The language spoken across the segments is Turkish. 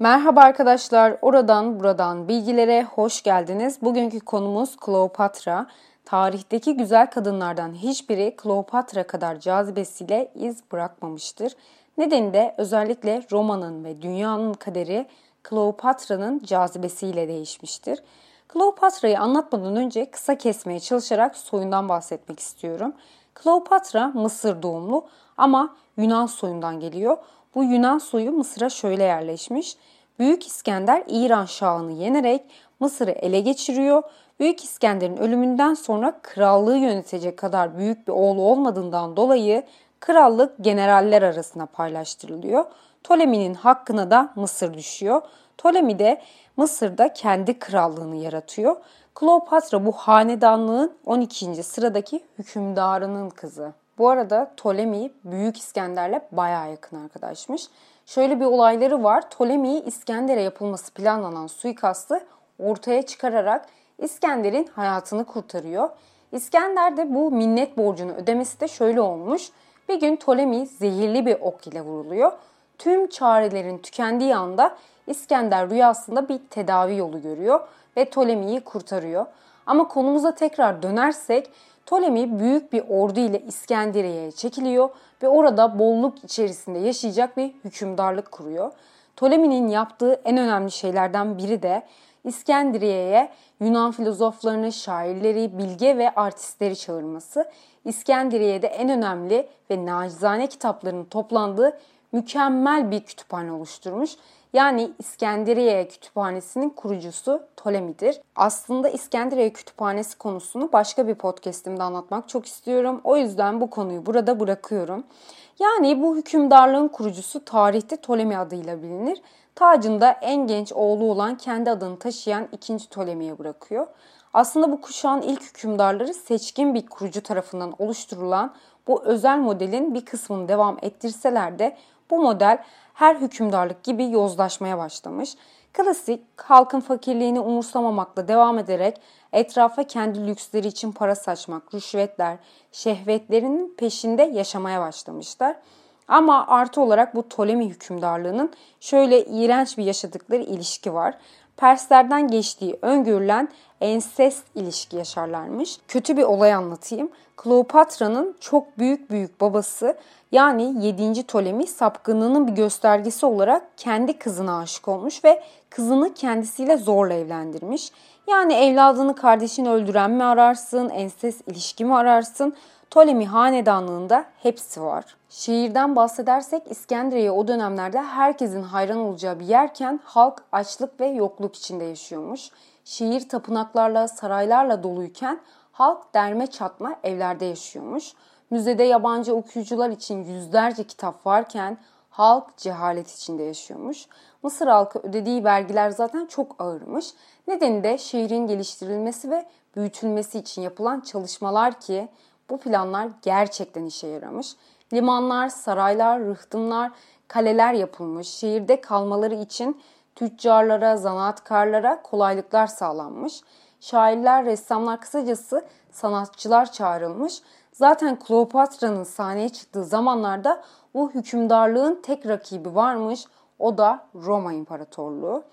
Merhaba arkadaşlar, oradan buradan bilgilere hoş geldiniz. Bugünkü konumuz Kleopatra. Tarihteki güzel kadınlardan hiçbiri Kleopatra kadar cazibesiyle iz bırakmamıştır. Nedeni de özellikle Roma'nın ve dünyanın kaderi Kleopatra'nın cazibesiyle değişmiştir. Kleopatra'yı anlatmadan önce kısa kesmeye çalışarak soyundan bahsetmek istiyorum. Kleopatra Mısır doğumlu ama Yunan soyundan geliyor. Bu Yunan soyu Mısır'a şöyle yerleşmiş. Büyük İskender İran Şahı'nı yenerek Mısır'ı ele geçiriyor. Büyük İskender'in ölümünden sonra krallığı yönetecek kadar büyük bir oğlu olmadığından dolayı krallık generaller arasına paylaştırılıyor. Ptolemy'nin hakkına da Mısır düşüyor. Ptolemy de Mısır'da kendi krallığını yaratıyor. Kleopatra bu hanedanlığın 12. sıradaki hükümdarının kızı. Bu arada Ptolemy Büyük İskender'le bayağı yakın arkadaşmış. Şöyle bir olayları var. Ptolemy İskender'e yapılması planlanan suikastı ortaya çıkararak İskender'in hayatını kurtarıyor. İskender de bu minnet borcunu ödemesi de şöyle olmuş. Bir gün Ptolemy zehirli bir ok ile vuruluyor. Tüm çarelerin tükendiği anda İskender rüyasında bir tedavi yolu görüyor ve Ptolemy'yi kurtarıyor. Ama konumuza tekrar dönersek Ptolemy büyük bir ordu ile İskenderiye'ye çekiliyor ve orada bolluk içerisinde yaşayacak bir hükümdarlık kuruyor. Ptolemy'nin yaptığı en önemli şeylerden biri de İskenderiye'ye Yunan filozoflarını, şairleri, bilge ve artistleri çağırması. İskenderiye'de en önemli ve nacizane kitapların toplandığı mükemmel bir kütüphane oluşturmuş yani İskenderiye Kütüphanesi'nin kurucusu Ptolemy'dir. Aslında İskenderiye Kütüphanesi konusunu başka bir podcastimde anlatmak çok istiyorum. O yüzden bu konuyu burada bırakıyorum. Yani bu hükümdarlığın kurucusu tarihte Ptolemy adıyla bilinir. Tacında en genç oğlu olan kendi adını taşıyan ikinci Ptolemy'ye bırakıyor. Aslında bu kuşağın ilk hükümdarları seçkin bir kurucu tarafından oluşturulan bu özel modelin bir kısmını devam ettirseler de bu model her hükümdarlık gibi yozlaşmaya başlamış. Klasik halkın fakirliğini umursamamakla devam ederek etrafa kendi lüksleri için para saçmak, rüşvetler, şehvetlerinin peşinde yaşamaya başlamışlar. Ama artı olarak bu Ptolemy hükümdarlığının şöyle iğrenç bir yaşadıkları ilişki var. Perslerden geçtiği öngörülen ensest ilişki yaşarlarmış. Kötü bir olay anlatayım. Kleopatra'nın çok büyük büyük babası yani 7. Ptolemy sapkınlığının bir göstergesi olarak kendi kızına aşık olmuş ve kızını kendisiyle zorla evlendirmiş. Yani evladını kardeşini öldüren mi ararsın, ensest ilişki mi ararsın? Ptolemy hanedanlığında hepsi var. Şehirden bahsedersek İskenderiye o dönemlerde herkesin hayran olacağı bir yerken halk açlık ve yokluk içinde yaşıyormuş. Şehir tapınaklarla, saraylarla doluyken halk derme çatma evlerde yaşıyormuş. Müzede yabancı okuyucular için yüzlerce kitap varken halk cehalet içinde yaşıyormuş. Mısır halkı ödediği vergiler zaten çok ağırmış. Nedeni de şehrin geliştirilmesi ve büyütülmesi için yapılan çalışmalar ki bu planlar gerçekten işe yaramış. Limanlar, saraylar, rıhtımlar, kaleler yapılmış. Şehirde kalmaları için tüccarlara, zanaatkarlara kolaylıklar sağlanmış. Şairler, ressamlar kısacası sanatçılar çağrılmış. Zaten Kleopatra'nın sahneye çıktığı zamanlarda bu hükümdarlığın tek rakibi varmış. O da Roma İmparatorluğu.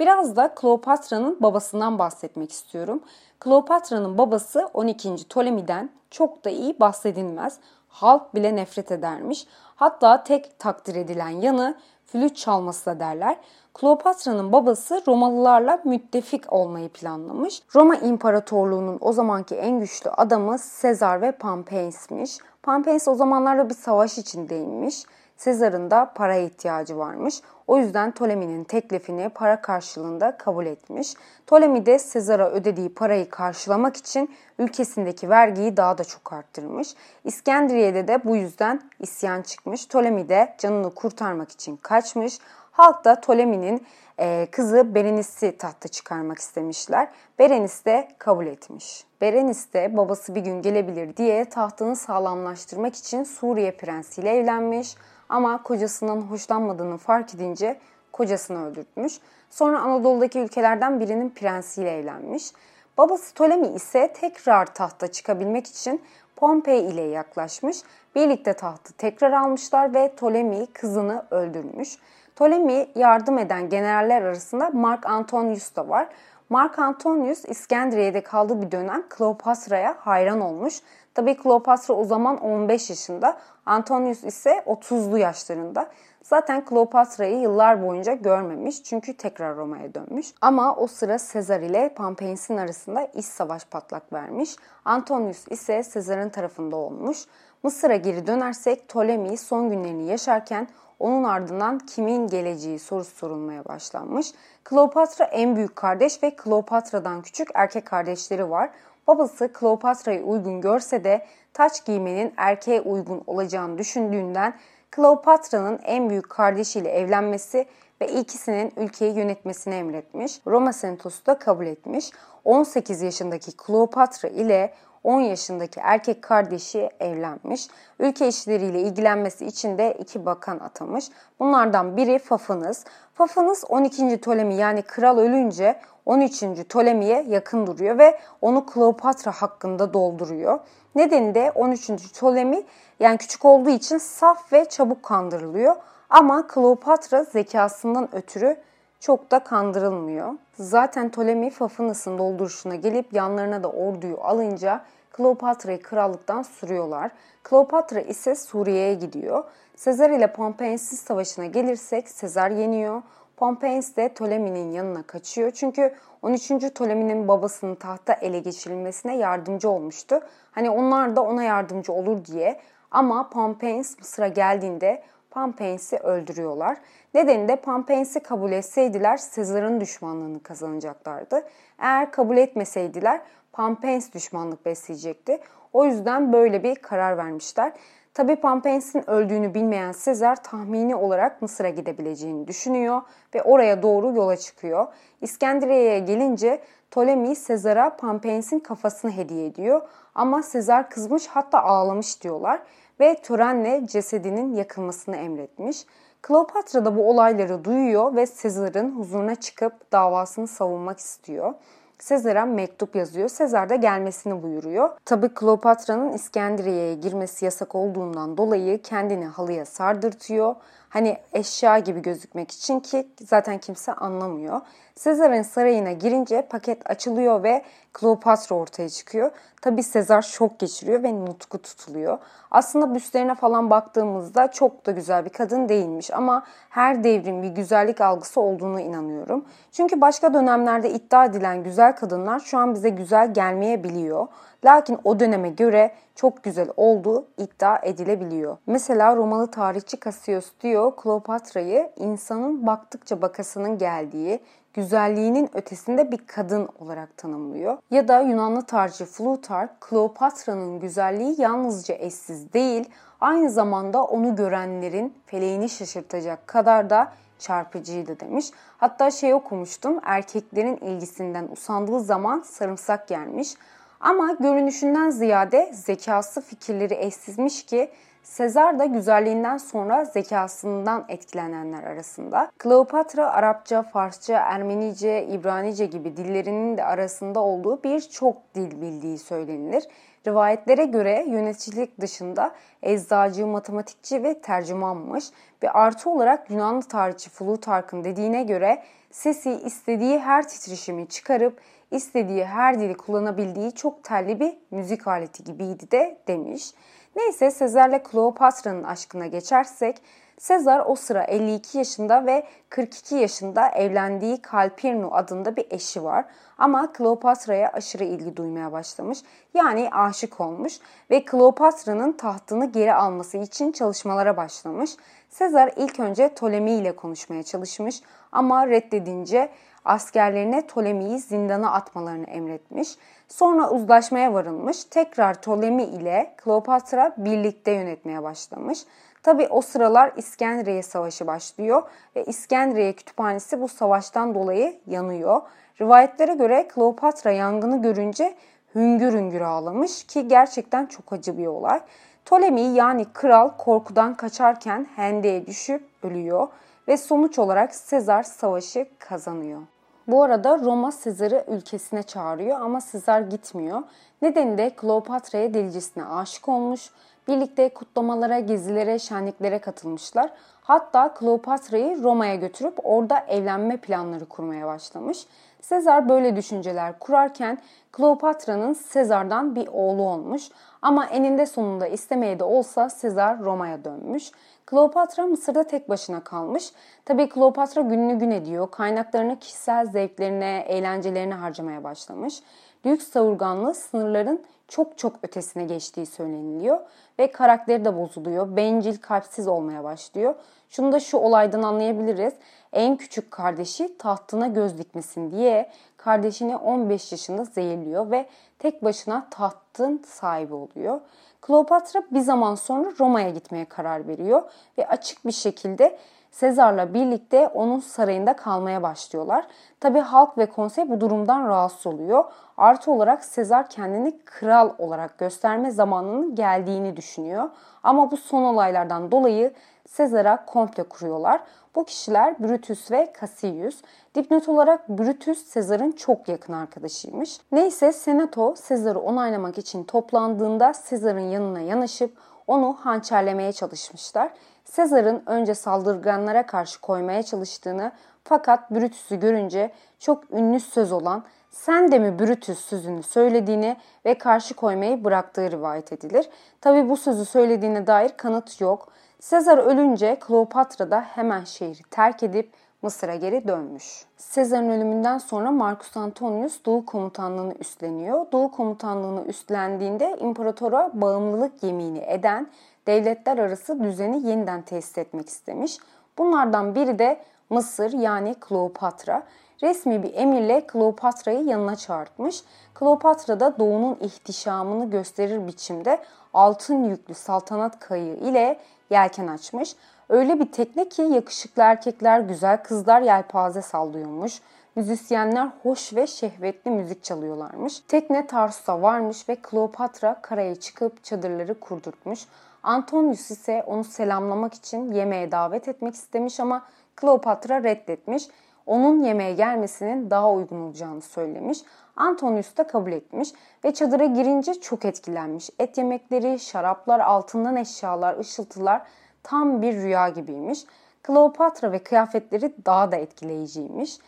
Biraz da Kleopatra'nın babasından bahsetmek istiyorum. Kleopatra'nın babası 12. Ptolemy'den çok da iyi bahsedilmez. Halk bile nefret edermiş. Hatta tek takdir edilen yanı flüt çalması da derler. Kleopatra'nın babası Romalılarla müttefik olmayı planlamış. Roma İmparatorluğu'nun o zamanki en güçlü adamı Sezar ve Pompeius'miş. Pompeius o zamanlarda bir savaş içindeymiş. Sezar'ın da para ihtiyacı varmış. O yüzden Ptolemy'nin teklifini para karşılığında kabul etmiş. Ptolemy de Sezar'a ödediği parayı karşılamak için ülkesindeki vergiyi daha da çok arttırmış. İskenderiye'de de bu yüzden isyan çıkmış. Ptolemy de canını kurtarmak için kaçmış. Halk da Ptolemy'nin e, kızı Berenis'i tahta çıkarmak istemişler. Berenis de kabul etmiş. Berenis de babası bir gün gelebilir diye tahtını sağlamlaştırmak için Suriye prensiyle evlenmiş. Ama kocasının hoşlanmadığını fark edince kocasını öldürtmüş. Sonra Anadolu'daki ülkelerden birinin prensiyle evlenmiş. Babası Ptolemy ise tekrar tahta çıkabilmek için Pompey ile yaklaşmış. Birlikte tahtı tekrar almışlar ve Ptolemy kızını öldürmüş. Ptolemy yardım eden generaller arasında Mark Antonius da var. Mark Antonius İskenderiye'de kaldığı bir dönem Kleopatra'ya hayran olmuş. Tabii Kleopatra o zaman 15 yaşında, Antonius ise 30'lu yaşlarında. Zaten Kleopatra'yı yıllar boyunca görmemiş çünkü tekrar Roma'ya dönmüş. Ama o sıra Sezar ile Pompeius'in arasında iç savaş patlak vermiş. Antonius ise Sezar'ın tarafında olmuş. Mısır'a geri dönersek Ptolemy son günlerini yaşarken onun ardından kimin geleceği sorusu sorulmaya başlanmış. Kleopatra en büyük kardeş ve Kleopatra'dan küçük erkek kardeşleri var. Babası Kleopatra'yı uygun görse de taç giymenin erkeğe uygun olacağını düşündüğünden Kleopatra'nın en büyük kardeşiyle evlenmesi ve ikisinin ülkeyi yönetmesini emretmiş. Roma Senatosu da kabul etmiş. 18 yaşındaki Kleopatra ile 10 yaşındaki erkek kardeşi evlenmiş. Ülke işleriyle ilgilenmesi için de iki bakan atamış. Bunlardan biri Fafanız. Fafanız 12. Ptolemy yani kral ölünce 13. Ptolemy'ye yakın duruyor ve onu Kleopatra hakkında dolduruyor. Nedeni de 13. Ptolemy yani küçük olduğu için saf ve çabuk kandırılıyor. Ama Kleopatra zekasından ötürü çok da kandırılmıyor. Zaten Ptolemy Fafanus'un dolduruşuna gelip yanlarına da orduyu alınca Kleopatra'yı krallıktan sürüyorlar. Kleopatra ise Suriye'ye gidiyor. Sezar ile Pompeius savaşına gelirsek Sezar yeniyor. Pompeius de Ptolemy'nin yanına kaçıyor. Çünkü 13. Ptolemy'nin babasının tahta ele geçirilmesine yardımcı olmuştu. Hani onlar da ona yardımcı olur diye. Ama Pompeius Mısır'a geldiğinde Pompeius'i öldürüyorlar. Nedeni de Pompeius'i kabul etseydiler Sezar'ın düşmanlığını kazanacaklardı. Eğer kabul etmeseydiler Pompeius düşmanlık besleyecekti. O yüzden böyle bir karar vermişler. Tabi Pompeius'in öldüğünü bilmeyen Sezar tahmini olarak Mısır'a gidebileceğini düşünüyor ve oraya doğru yola çıkıyor. İskenderiye'ye gelince Ptolemy Sezar'a Pompeius'in kafasını hediye ediyor ama Sezar kızmış hatta ağlamış diyorlar ve törenle cesedinin yakılmasını emretmiş. Kleopatra da bu olayları duyuyor ve Sezar'ın huzuruna çıkıp davasını savunmak istiyor. Sezar'a mektup yazıyor. Sezar da gelmesini buyuruyor. Tabi Kleopatra'nın İskenderiye'ye girmesi yasak olduğundan dolayı kendini halıya sardırtıyor. Hani eşya gibi gözükmek için ki zaten kimse anlamıyor. Sezar'ın sarayına girince paket açılıyor ve Kleopatra ortaya çıkıyor. Tabi Sezar şok geçiriyor ve nutku tutuluyor. Aslında büstlerine falan baktığımızda çok da güzel bir kadın değilmiş ama her devrin bir güzellik algısı olduğunu inanıyorum. Çünkü başka dönemlerde iddia edilen güzel kadınlar şu an bize güzel gelmeyebiliyor. Lakin o döneme göre çok güzel olduğu iddia edilebiliyor. Mesela Romalı tarihçi Cassius diyor Kleopatra'yı insanın baktıkça bakasının geldiği, güzelliğinin ötesinde bir kadın olarak tanımlıyor. Ya da Yunanlı tarihçi Flutark, Kleopatra'nın güzelliği yalnızca eşsiz değil, aynı zamanda onu görenlerin feleğini şaşırtacak kadar da çarpıcıydı demiş. Hatta şey okumuştum, erkeklerin ilgisinden usandığı zaman sarımsak yermiş. Ama görünüşünden ziyade zekası fikirleri eşsizmiş ki Sezar da güzelliğinden sonra zekasından etkilenenler arasında. Kleopatra Arapça, Farsça, Ermenice, İbranice gibi dillerinin de arasında olduğu birçok dil bildiği söylenilir. Rivayetlere göre yöneticilik dışında eczacı, matematikçi ve tercümanmış ve artı olarak Yunanlı tarihçi Plutark'ın dediğine göre sesi istediği her titreşimi çıkarıp istediği her dili kullanabildiği çok telli bir müzik aleti gibiydi de demiş. Neyse Sezar'la Kleopatra'nın aşkına geçersek Sezar o sıra 52 yaşında ve 42 yaşında evlendiği Calpirnu adında bir eşi var. Ama Kleopatra'ya aşırı ilgi duymaya başlamış. Yani aşık olmuş ve Kleopatra'nın tahtını geri alması için çalışmalara başlamış. Sezar ilk önce Ptolemy ile konuşmaya çalışmış ama reddedince askerlerine Ptolemy'yi zindana atmalarını emretmiş. Sonra uzlaşmaya varılmış. Tekrar Ptolemy ile Kleopatra birlikte yönetmeye başlamış. Tabi o sıralar İskenderiye Savaşı başlıyor ve İskenderiye Kütüphanesi bu savaştan dolayı yanıyor. Rivayetlere göre Kleopatra yangını görünce hüngür hüngür ağlamış ki gerçekten çok acı bir olay. Ptolemy yani kral korkudan kaçarken hendeye düşüp ölüyor ve sonuç olarak Sezar savaşı kazanıyor. Bu arada Roma Sezar'ı ülkesine çağırıyor ama Sezar gitmiyor. Nedeni de Kleopatra'ya delicesine aşık olmuş. Birlikte kutlamalara, gezilere, şenliklere katılmışlar. Hatta Kleopatra'yı Roma'ya götürüp orada evlenme planları kurmaya başlamış. Sezar böyle düşünceler kurarken Kleopatra'nın Sezar'dan bir oğlu olmuş ama eninde sonunda istemeye de olsa Sezar Roma'ya dönmüş. Kleopatra Mısır'da tek başına kalmış. Tabii Kleopatra gününü gün ediyor. Kaynaklarını kişisel zevklerine, eğlencelerine harcamaya başlamış. Lüks savurganlığı sınırların çok çok ötesine geçtiği söyleniliyor ve karakteri de bozuluyor. Bencil, kalpsiz olmaya başlıyor. Şunu da şu olaydan anlayabiliriz. En küçük kardeşi tahtına göz dikmesin diye kardeşini 15 yaşında zehirliyor ve tek başına tahtın sahibi oluyor. Kleopatra bir zaman sonra Roma'ya gitmeye karar veriyor ve açık bir şekilde Sezar'la birlikte onun sarayında kalmaya başlıyorlar. Tabi halk ve konsey bu durumdan rahatsız oluyor. Artı olarak Sezar kendini kral olarak gösterme zamanının geldiğini düşünüyor. Ama bu son olaylardan dolayı Sezar'a komple kuruyorlar. Bu kişiler Brutus ve Cassius. Dipnot olarak Brutus Sezar'ın çok yakın arkadaşıymış. Neyse Senato Sezar'ı onaylamak için toplandığında Sezar'ın yanına yanaşıp onu hançerlemeye çalışmışlar. Sezar'ın önce saldırganlara karşı koymaya çalıştığını fakat Brutus'u görünce çok ünlü söz olan sen de mi Brutus sözünü söylediğini ve karşı koymayı bıraktığı rivayet edilir. Tabi bu sözü söylediğine dair kanıt yok. Sezar ölünce Kleopatra da hemen şehri terk edip Mısır'a geri dönmüş. Sezar'ın ölümünden sonra Marcus Antonius Doğu Komutanlığını üstleniyor. Doğu Komutanlığını üstlendiğinde imparatora bağımlılık yemini eden devletler arası düzeni yeniden tesis etmek istemiş. Bunlardan biri de Mısır yani Kleopatra. Resmi bir emirle Kleopatra'yı yanına çağırtmış. Kleopatra da doğunun ihtişamını gösterir biçimde altın yüklü saltanat kayığı ile yelken açmış. Öyle bir tekne ki yakışıklı erkekler, güzel kızlar yelpaze sallıyormuş. Müzisyenler hoş ve şehvetli müzik çalıyorlarmış. Tekne Tarsus'a varmış ve Kleopatra karaya çıkıp çadırları kurdurtmuş. Antonius ise onu selamlamak için yemeğe davet etmek istemiş ama Kleopatra reddetmiş. Onun yemeğe gelmesinin daha uygun olacağını söylemiş. Antonius da kabul etmiş ve çadıra girince çok etkilenmiş. Et yemekleri, şaraplar, altından eşyalar, ışıltılar tam bir rüya gibiymiş. Kleopatra ve kıyafetleri daha da etkileyiciymiş.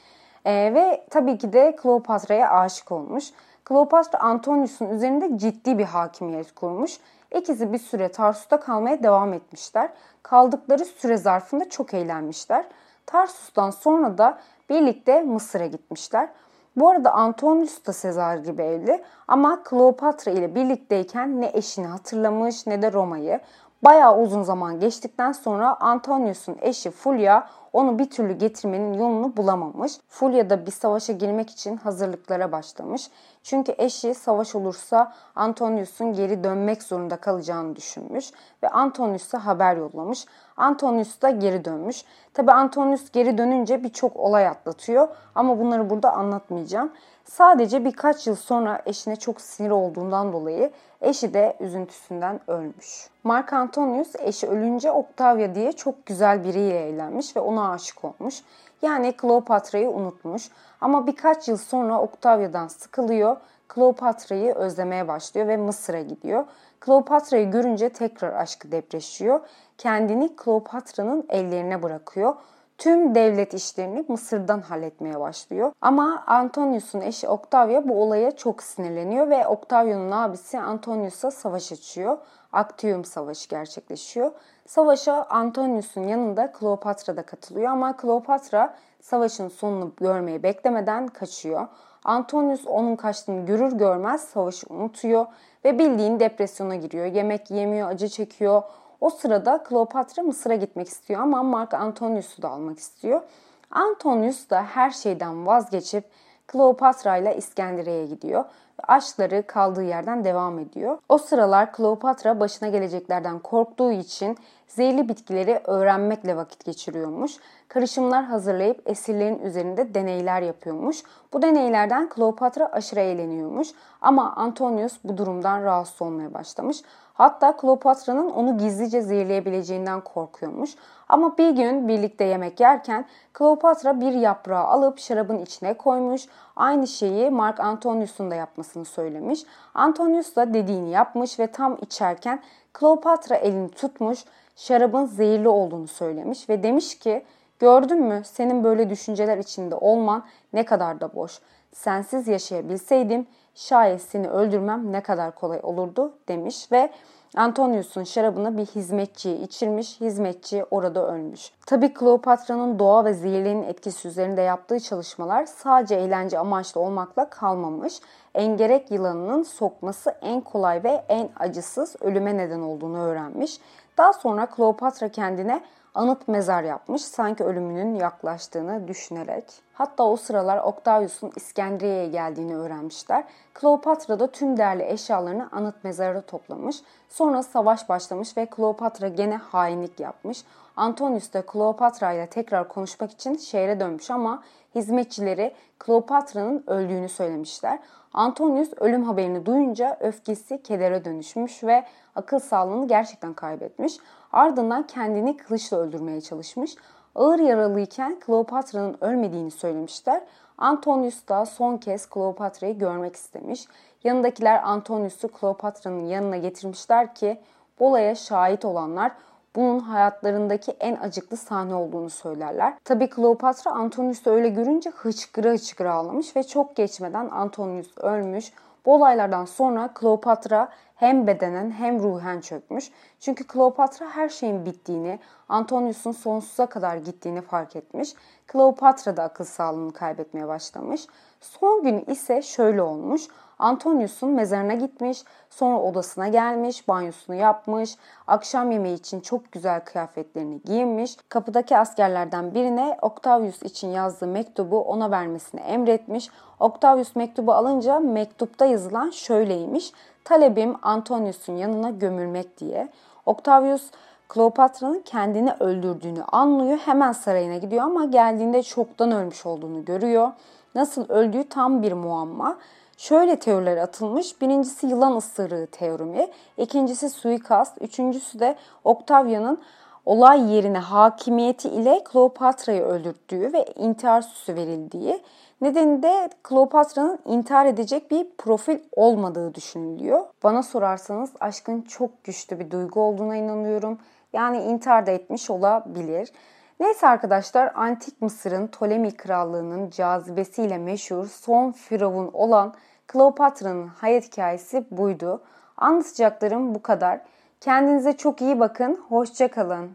Ee, ve tabii ki de Kleopatra'ya aşık olmuş. Kleopatra Antonius'un üzerinde ciddi bir hakimiyet kurmuş. İkisi bir süre Tarsus'ta kalmaya devam etmişler. Kaldıkları süre zarfında çok eğlenmişler. Tarsus'tan sonra da birlikte Mısır'a gitmişler. Bu arada Antonius da Sezar gibi evli ama Kleopatra ile birlikteyken ne eşini hatırlamış ne de Roma'yı. Bayağı uzun zaman geçtikten sonra Antonius'un eşi Fulya onu bir türlü getirmenin yolunu bulamamış. Fulya da bir savaşa girmek için hazırlıklara başlamış. Çünkü eşi savaş olursa Antonius'un geri dönmek zorunda kalacağını düşünmüş ve Antonius'a haber yollamış. Antonius da geri dönmüş. Tabi Antonius geri dönünce birçok olay atlatıyor ama bunları burada anlatmayacağım. Sadece birkaç yıl sonra eşine çok sinir olduğundan dolayı eşi de üzüntüsünden ölmüş. Mark Antonius eşi ölünce Octavia diye çok güzel biriyle evlenmiş ve ona aşık olmuş. Yani Kleopatra'yı unutmuş. Ama birkaç yıl sonra Octavia'dan sıkılıyor. Kleopatra'yı özlemeye başlıyor ve Mısır'a gidiyor. Kleopatra'yı görünce tekrar aşkı depreşiyor. Kendini Kleopatra'nın ellerine bırakıyor tüm devlet işlerini Mısır'dan halletmeye başlıyor. Ama Antonius'un eşi Octavia bu olaya çok sinirleniyor ve Octavia'nın abisi Antonius'a savaş açıyor. Actium Savaşı gerçekleşiyor. Savaşa Antonius'un yanında Kleopatra da katılıyor ama Kleopatra savaşın sonunu görmeyi beklemeden kaçıyor. Antonius onun kaçtığını görür görmez savaşı unutuyor ve bildiğin depresyona giriyor. Yemek yemiyor, acı çekiyor. O sırada Kleopatra Mısır'a gitmek istiyor ama Mark Antonius'u da almak istiyor. Antonius da her şeyden vazgeçip Kleopatra ile İskenderiye'ye gidiyor ve aşkları kaldığı yerden devam ediyor. O sıralar Kleopatra başına geleceklerden korktuğu için zehirli bitkileri öğrenmekle vakit geçiriyormuş. Karışımlar hazırlayıp esirlerin üzerinde deneyler yapıyormuş. Bu deneylerden Kleopatra aşırı eğleniyormuş ama Antonius bu durumdan rahatsız olmaya başlamış. Hatta Kleopatra'nın onu gizlice zehirleyebileceğinden korkuyormuş. Ama bir gün birlikte yemek yerken Kleopatra bir yaprağı alıp şarabın içine koymuş. Aynı şeyi Mark Antonius'un da yapmasını söylemiş. Antonius da dediğini yapmış ve tam içerken Kleopatra elini tutmuş, şarabın zehirli olduğunu söylemiş ve demiş ki Gördün mü senin böyle düşünceler içinde olman ne kadar da boş. Sensiz yaşayabilseydim şayet seni öldürmem ne kadar kolay olurdu demiş ve Antonius'un şarabını bir hizmetçiye içirmiş, hizmetçi orada ölmüş. Tabi Kleopatra'nın doğa ve zehirlerin etkisi üzerinde yaptığı çalışmalar sadece eğlence amaçlı olmakla kalmamış. Engerek yılanının sokması en kolay ve en acısız ölüme neden olduğunu öğrenmiş. Daha sonra Kleopatra kendine anıt mezar yapmış sanki ölümünün yaklaştığını düşünerek. Hatta o sıralar Octavius'un İskenderiye'ye geldiğini öğrenmişler. Kleopatra da tüm değerli eşyalarını anıt mezara toplamış. Sonra savaş başlamış ve Kleopatra gene hainlik yapmış. Antonius da Kleopatra ile tekrar konuşmak için şehre dönmüş ama hizmetçileri Kleopatra'nın öldüğünü söylemişler. Antonius ölüm haberini duyunca öfkesi kedere dönüşmüş ve akıl sağlığını gerçekten kaybetmiş. Ardından kendini kılıçla öldürmeye çalışmış. Ağır yaralıyken Kleopatra'nın ölmediğini söylemişler. Antonius da son kez Kleopatra'yı görmek istemiş. Yanındakiler Antonius'u Kleopatra'nın yanına getirmişler ki olaya şahit olanlar bunun hayatlarındaki en acıklı sahne olduğunu söylerler. Tabii Kleopatra Antonius'u öyle görünce hıçkıra hıçkıra ağlamış ve çok geçmeden Antonius ölmüş. Bu olaylardan sonra Kleopatra hem bedenen hem ruhen çökmüş. Çünkü Kleopatra her şeyin bittiğini, Antonius'un sonsuza kadar gittiğini fark etmiş. Kleopatra da akıl sağlığını kaybetmeye başlamış. Son gün ise şöyle olmuş. Antonius'un mezarına gitmiş, sonra odasına gelmiş, banyosunu yapmış, akşam yemeği için çok güzel kıyafetlerini giyinmiş, kapıdaki askerlerden birine Octavius için yazdığı mektubu ona vermesini emretmiş. Octavius mektubu alınca mektupta yazılan şöyleymiş. Talebim Antonius'un yanına gömülmek diye. Octavius Kleopatra'nın kendini öldürdüğünü anlıyor. Hemen sarayına gidiyor ama geldiğinde çoktan ölmüş olduğunu görüyor. Nasıl öldüğü tam bir muamma. Şöyle teoriler atılmış. Birincisi yılan ısırığı teorimi, ikincisi suikast, üçüncüsü de Octavian'ın olay yerine hakimiyeti ile Kleopatra'yı öldürdüğü ve intihar süsü verildiği. Nedeni de Kleopatra'nın intihar edecek bir profil olmadığı düşünülüyor. Bana sorarsanız aşkın çok güçlü bir duygu olduğuna inanıyorum. Yani intihar da etmiş olabilir. Neyse arkadaşlar Antik Mısır'ın Ptolemy Krallığı'nın cazibesiyle meşhur son firavun olan Kleopatra'nın hayat hikayesi buydu. Anlatacaklarım bu kadar. Kendinize çok iyi bakın. Hoşçakalın.